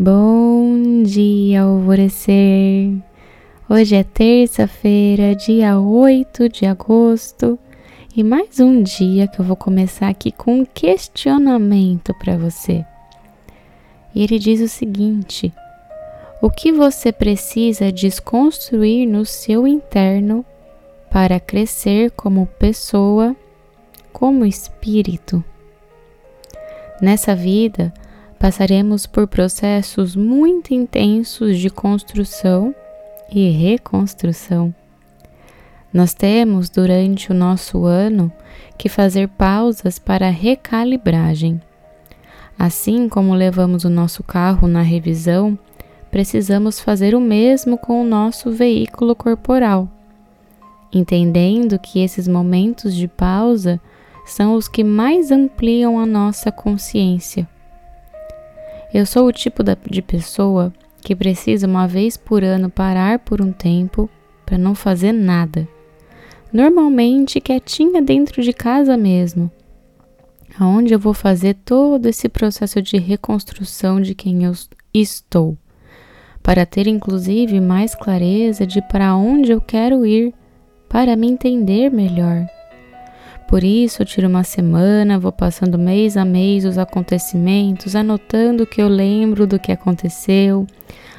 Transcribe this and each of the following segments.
Bom dia, alvorecer! Hoje é terça-feira, dia 8 de agosto, e mais um dia que eu vou começar aqui com um questionamento para você. E ele diz o seguinte: O que você precisa desconstruir no seu interno para crescer como pessoa, como espírito? Nessa vida, passaremos por processos muito intensos de construção e reconstrução. Nós temos durante o nosso ano que fazer pausas para recalibragem. Assim como levamos o nosso carro na revisão, precisamos fazer o mesmo com o nosso veículo corporal, entendendo que esses momentos de pausa são os que mais ampliam a nossa consciência eu sou o tipo de pessoa que precisa uma vez por ano parar por um tempo para não fazer nada. Normalmente quietinha dentro de casa mesmo, aonde eu vou fazer todo esse processo de reconstrução de quem eu estou, para ter inclusive mais clareza de para onde eu quero ir, para me entender melhor. Por isso, eu tiro uma semana, vou passando mês a mês os acontecimentos, anotando o que eu lembro do que aconteceu,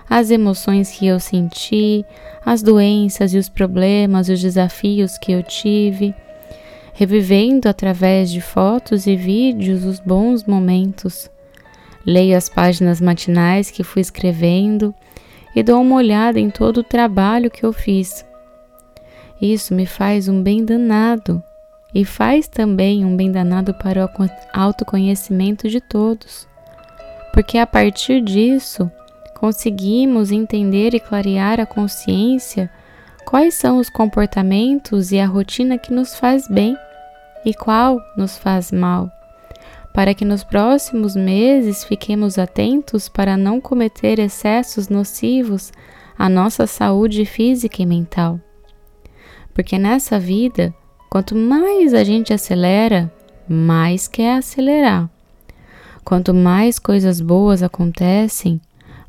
as emoções que eu senti, as doenças e os problemas e os desafios que eu tive, revivendo através de fotos e vídeos os bons momentos. Leio as páginas matinais que fui escrevendo e dou uma olhada em todo o trabalho que eu fiz. Isso me faz um bem danado e faz também um bem danado para o autoconhecimento de todos, porque a partir disso conseguimos entender e clarear a consciência quais são os comportamentos e a rotina que nos faz bem e qual nos faz mal, para que nos próximos meses fiquemos atentos para não cometer excessos nocivos à nossa saúde física e mental. Porque nessa vida Quanto mais a gente acelera, mais quer acelerar. Quanto mais coisas boas acontecem,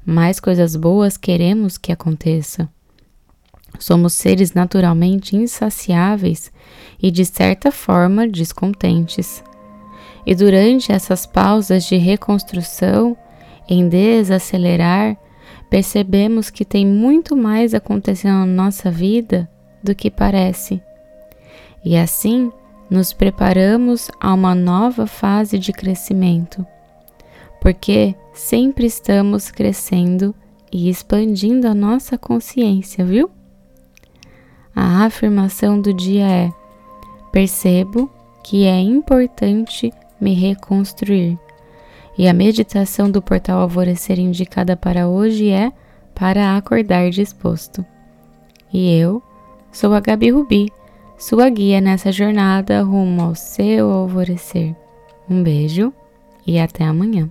mais coisas boas queremos que aconteça. Somos seres naturalmente insaciáveis e, de certa forma, descontentes. E durante essas pausas de reconstrução, em desacelerar, percebemos que tem muito mais acontecendo na nossa vida do que parece e assim nos preparamos a uma nova fase de crescimento, porque sempre estamos crescendo e expandindo a nossa consciência, viu? A afirmação do dia é: percebo que é importante me reconstruir. E a meditação do portal Alvorecer indicada para hoje é para acordar disposto. E eu sou a Gabi Rubi sua guia nessa jornada rumo ao seu alvorecer. Um beijo e até amanhã.